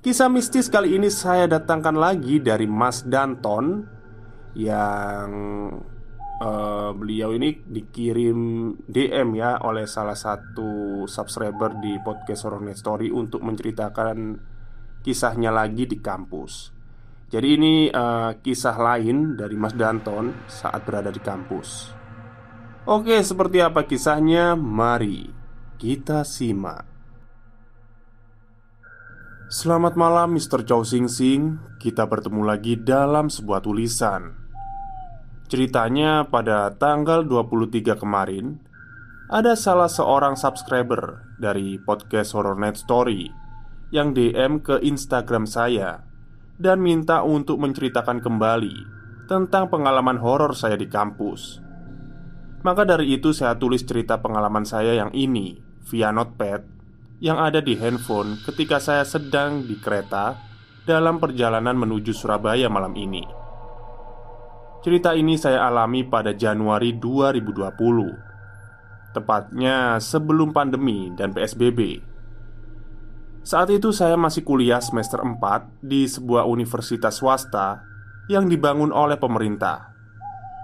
Kisah mistis kali ini saya datangkan lagi dari Mas Danton Yang uh, beliau ini dikirim DM ya oleh salah satu subscriber di podcast Horror Story Untuk menceritakan kisahnya lagi di kampus. Jadi ini uh, kisah lain dari Mas Danton saat berada di kampus. Oke seperti apa kisahnya? Mari kita simak Selamat malam Mr. Chow Sing Sing. Kita bertemu lagi dalam sebuah tulisan. Ceritanya pada tanggal 23 kemarin Ada salah seorang subscriber dari podcast Horror Net Story Yang DM ke Instagram saya Dan minta untuk menceritakan kembali Tentang pengalaman horor saya di kampus. Maka dari itu saya tulis cerita pengalaman saya yang ini Via notepad yang ada di handphone ketika saya sedang di kereta dalam perjalanan menuju Surabaya malam ini. Cerita ini saya alami pada Januari 2020 Tepatnya sebelum pandemi dan PSBB Saat itu saya masih kuliah semester 4 di sebuah universitas swasta Yang dibangun oleh pemerintah.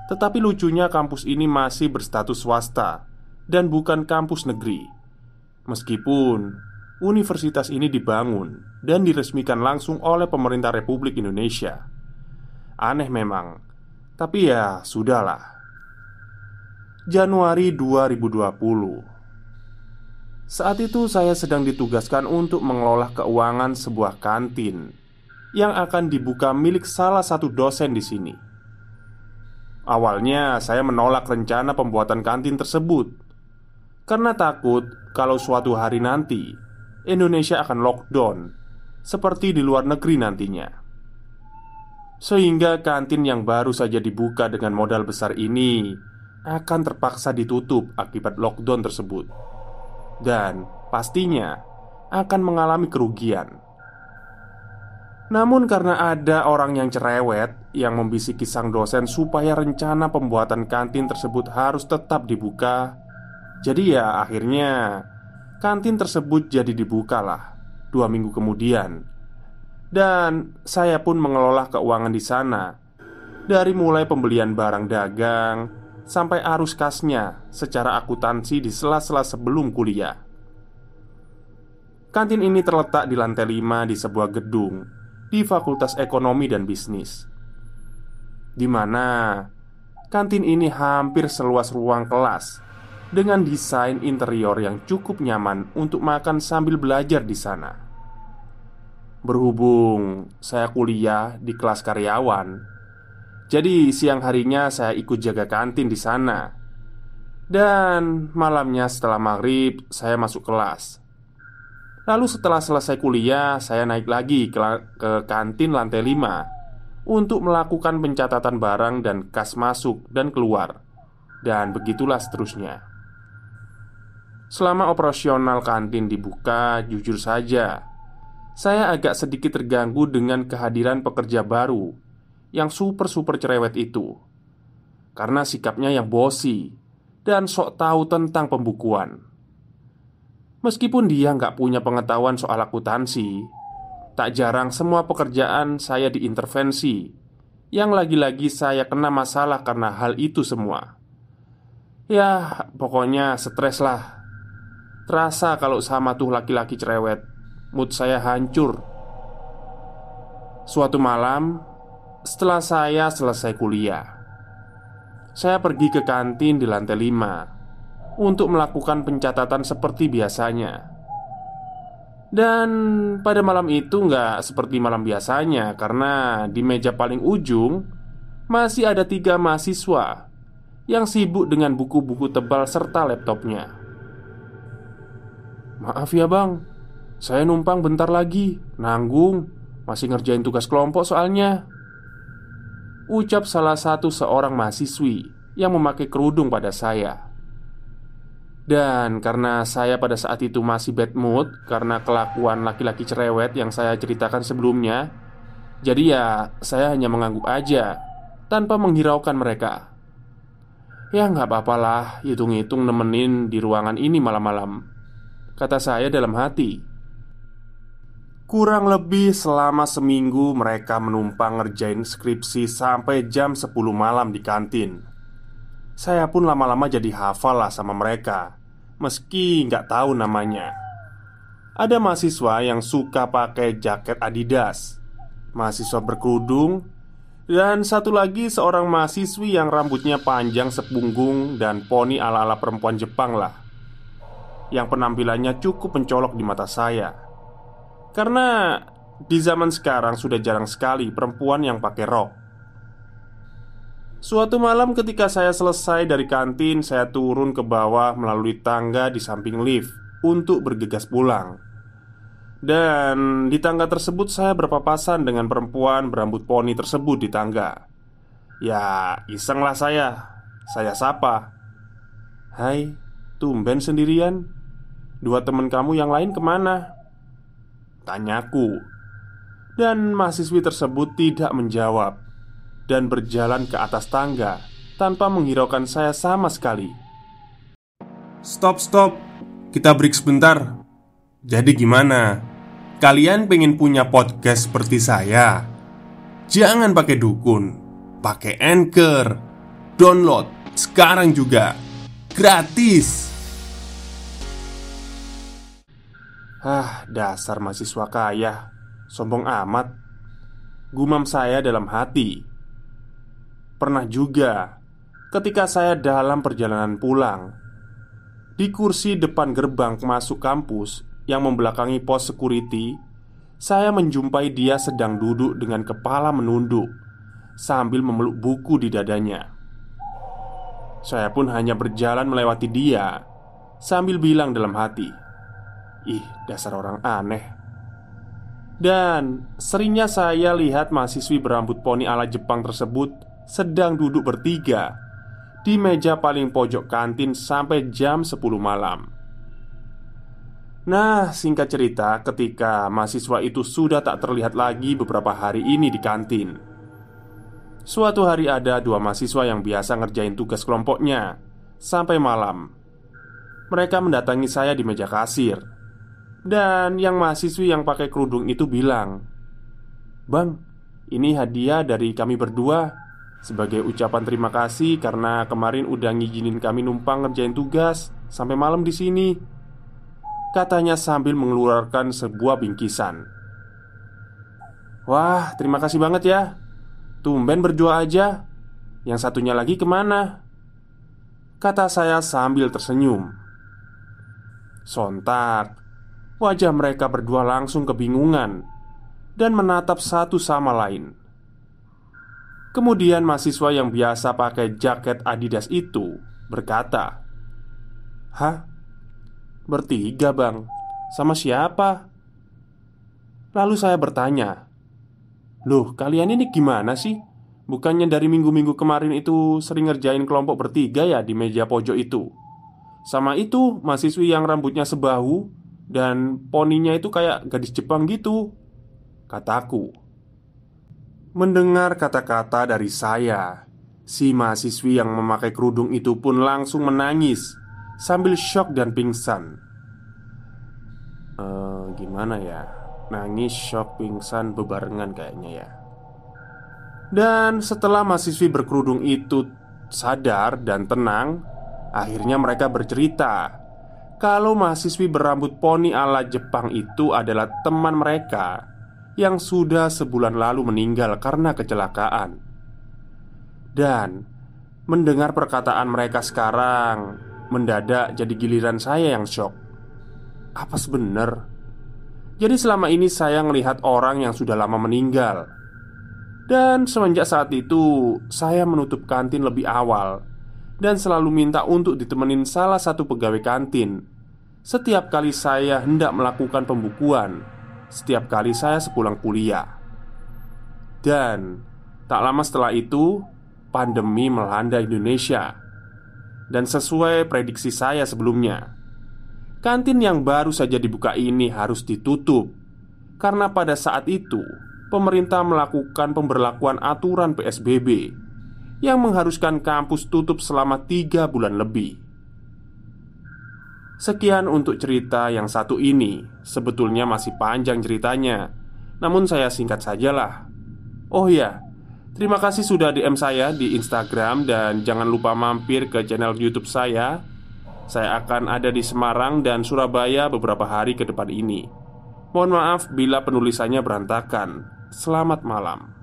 Tetapi lucunya kampus ini masih berstatus swasta Dan bukan kampus negeri Meskipun universitas ini dibangun dan diresmikan langsung oleh pemerintah Republik Indonesia. Aneh memang, tapi ya sudahlah. Januari 2020 Saat itu saya sedang ditugaskan untuk mengelola keuangan sebuah kantin yang akan dibuka milik salah satu dosen di sini. Awalnya saya menolak rencana pembuatan kantin tersebut karena takut kalau suatu hari nanti Indonesia akan lockdown seperti di luar negeri nantinya. Sehingga kantin yang baru saja dibuka dengan modal besar ini akan terpaksa ditutup akibat lockdown tersebut, dan pastinya akan mengalami kerugian. Namun, karena ada orang yang cerewet yang membisiki sang dosen supaya rencana pembuatan kantin tersebut harus tetap dibuka, jadi ya akhirnya Kantin tersebut jadi dibukalah Dua minggu kemudian. Dan saya pun mengelola keuangan di sana. Dari mulai pembelian barang dagang Sampai arus kasnya secara akuntansi di sela-sela sebelum kuliah. Kantin ini terletak di lantai 5 di sebuah gedung Di Fakultas Ekonomi dan Bisnis di mana kantin ini hampir seluas ruang kelas dengan desain interior yang cukup nyaman untuk makan sambil belajar di sana. Berhubung saya kuliah di kelas karyawan, jadi siang harinya saya ikut jaga kantin di sana. Dan malamnya setelah maghrib saya masuk kelas Lalu setelah selesai kuliah saya naik lagi ke, ke kantin lantai 5 Untuk melakukan pencatatan barang dan kas masuk dan keluar Dan begitulah seterusnya Selama operasional kantin dibuka, jujur saja, saya agak sedikit terganggu dengan kehadiran pekerja baru yang super-super cerewet itu. Karena sikapnya yang bosi dan sok tahu tentang pembukuan. Meskipun dia nggak punya pengetahuan soal akuntansi, tak jarang semua pekerjaan saya diintervensi. Yang lagi-lagi saya kena masalah karena hal itu semua. Ya, pokoknya stres lah Terasa kalau sama tuh laki-laki cerewet. Mood saya hancur. Suatu malam Setelah saya selesai kuliah Saya pergi ke kantin di lantai 5 Untuk melakukan pencatatan seperti biasanya. Dan pada malam itu nggak seperti malam biasanya Karena di meja paling ujung Masih ada tiga mahasiswa Yang sibuk dengan buku-buku tebal serta laptopnya Maaf ya bang. Saya numpang bentar lagi. Nanggung. Masih ngerjain tugas kelompok soalnya. Ucap salah satu seorang mahasiswi Yang memakai kerudung pada saya. Dan karena saya pada saat itu masih bad mood Karena kelakuan laki-laki cerewet yang saya ceritakan sebelumnya Jadi ya saya hanya mengangguk aja Tanpa menghiraukan mereka. Ya nggak apa-apalah. Hitung-hitung nemenin di ruangan ini malam-malam Kata saya dalam hati. Kurang lebih selama seminggu mereka menumpang ngerjain skripsi sampai jam 10 malam di kantin. Saya pun lama-lama jadi hafal lah sama mereka Meski nggak tahu namanya. Ada mahasiswa yang suka pakai jaket Adidas Mahasiswa berkerudung Dan satu lagi seorang mahasiswi yang rambutnya panjang sepunggung Dan poni ala-ala perempuan Jepang lah yang penampilannya cukup mencolok di mata saya. Karena di zaman sekarang sudah jarang sekali perempuan yang pakai rok. Suatu malam ketika saya selesai dari kantin, saya turun ke bawah melalui tangga di samping lift untuk bergegas pulang. Dan di tangga tersebut saya berpapasan dengan perempuan berambut poni tersebut di tangga. Ya, isenglah saya. Saya sapa. "Hai, tumben sendirian?" Dua teman kamu yang lain ke mana? Tanyaku Dan mahasiswi tersebut tidak menjawab Dan berjalan ke atas tangga Tanpa menghiraukan saya sama sekali. Stop, stop. Kita break sebentar. Jadi gimana? Kalian pengen punya podcast seperti saya? Jangan pakai dukun. Pakai anchor. Download sekarang juga. Gratis Ah, dasar mahasiswa kaya. Sombong amat. Gumam saya dalam hati. Pernah juga Ketika saya dalam perjalanan pulang Di kursi depan gerbang masuk kampus Yang membelakangi pos security Saya menjumpai dia sedang duduk dengan kepala menunduk Sambil memeluk buku di dadanya. Saya pun hanya berjalan melewati dia Sambil bilang dalam hati Ih, dasar orang aneh. Dan seringnya saya lihat mahasiswi berambut poni ala Jepang tersebut sedang duduk bertiga di meja paling pojok kantin sampai jam 10 malam. Nah, singkat cerita, ketika mahasiswa itu sudah tak terlihat lagi beberapa hari ini di kantin. Suatu hari ada dua mahasiswa yang biasa ngerjain tugas kelompoknya sampai malam. Mereka mendatangi saya di meja kasir dan yang mahasiswi yang pakai kerudung itu bilang Bang, ini hadiah dari kami berdua Sebagai ucapan terima kasih karena kemarin udah ngizinin kami numpang ngerjain tugas Sampai malam di sini Katanya sambil mengeluarkan sebuah bingkisan. Wah, terima kasih banget ya. Tumben berdua aja. Yang satunya lagi ke mana? Kata saya sambil tersenyum. Sontak Wajah mereka berdua langsung kebingungan dan menatap satu sama lain. Kemudian mahasiswa yang biasa pakai jaket Adidas itu berkata, "Hah? Bertiga, Bang? Sama siapa?" Lalu saya bertanya, "Loh, kalian ini gimana sih? Bukannya dari minggu-minggu kemarin itu sering ngerjain kelompok bertiga ya di meja pojok itu?" Sama itu mahasiswi yang rambutnya sebahu Dan poninya itu kayak gadis Jepang gitu Kataku Mendengar kata-kata dari saya Si mahasiswi yang memakai kerudung itu pun langsung menangis Sambil shock dan pingsan. Uh, Gimana ya? Nangis, shock, pingsan, bebarengan kayaknya ya. Dan setelah mahasiswi berkerudung itu sadar dan tenang Akhirnya mereka bercerita Kalau mahasiswi berambut poni ala Jepang itu adalah teman mereka Yang sudah sebulan lalu meninggal karena kecelakaan. Dan Mendengar perkataan mereka sekarang Mendadak jadi giliran saya yang shock. Apa sebenar? Jadi selama ini saya melihat orang yang sudah lama meninggal. Dan semenjak saat itu Saya menutup kantin lebih awal dan selalu minta untuk ditemenin salah satu pegawai kantin. Setiap kali saya hendak melakukan pembukuan, setiap kali saya sepulang kuliah, dan tak lama setelah itu, pandemi melanda Indonesia. Dan sesuai prediksi saya sebelumnya, kantin yang baru saja dibuka ini harus ditutup karena pada saat itu pemerintah melakukan pemberlakuan aturan PSBB yang mengharuskan kampus tutup selama tiga bulan lebih. Sekian untuk cerita yang satu ini. Sebetulnya masih panjang ceritanya, namun saya singkat sajalah. Oh ya, terima kasih sudah DM saya di Instagram dan jangan lupa mampir ke channel YouTube saya. Saya akan ada di Semarang dan Surabaya beberapa hari ke depan ini. Mohon maaf bila penulisannya berantakan. Selamat malam.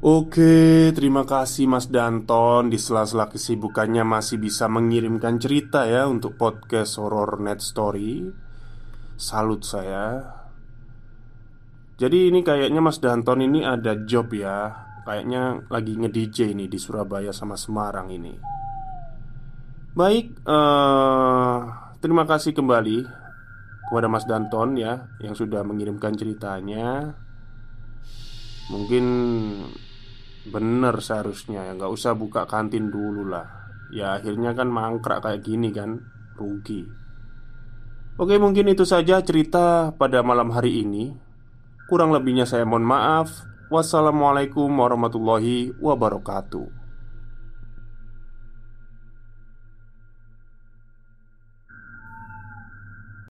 Oke, terima kasih Mas Danton. Di sela-sela kesibukannya masih bisa mengirimkan cerita ya Untuk podcast Horror Net Story. Salut saya. Jadi ini kayaknya Mas Danton ini ada job ya. Kayaknya lagi nge-DJ nih di Surabaya sama Semarang ini. Baik, uh, terima kasih kembali kepada Mas Danton ya Yang sudah mengirimkan ceritanya. Mungkin Bener seharusnya. Ya nggak usah buka kantin dulu lah. Ya akhirnya kan mangkrak kayak gini kan Rugi. Oke mungkin itu saja cerita pada malam hari ini. Kurang lebihnya saya mohon maaf. Wassalamualaikum warahmatullahi wabarakatuh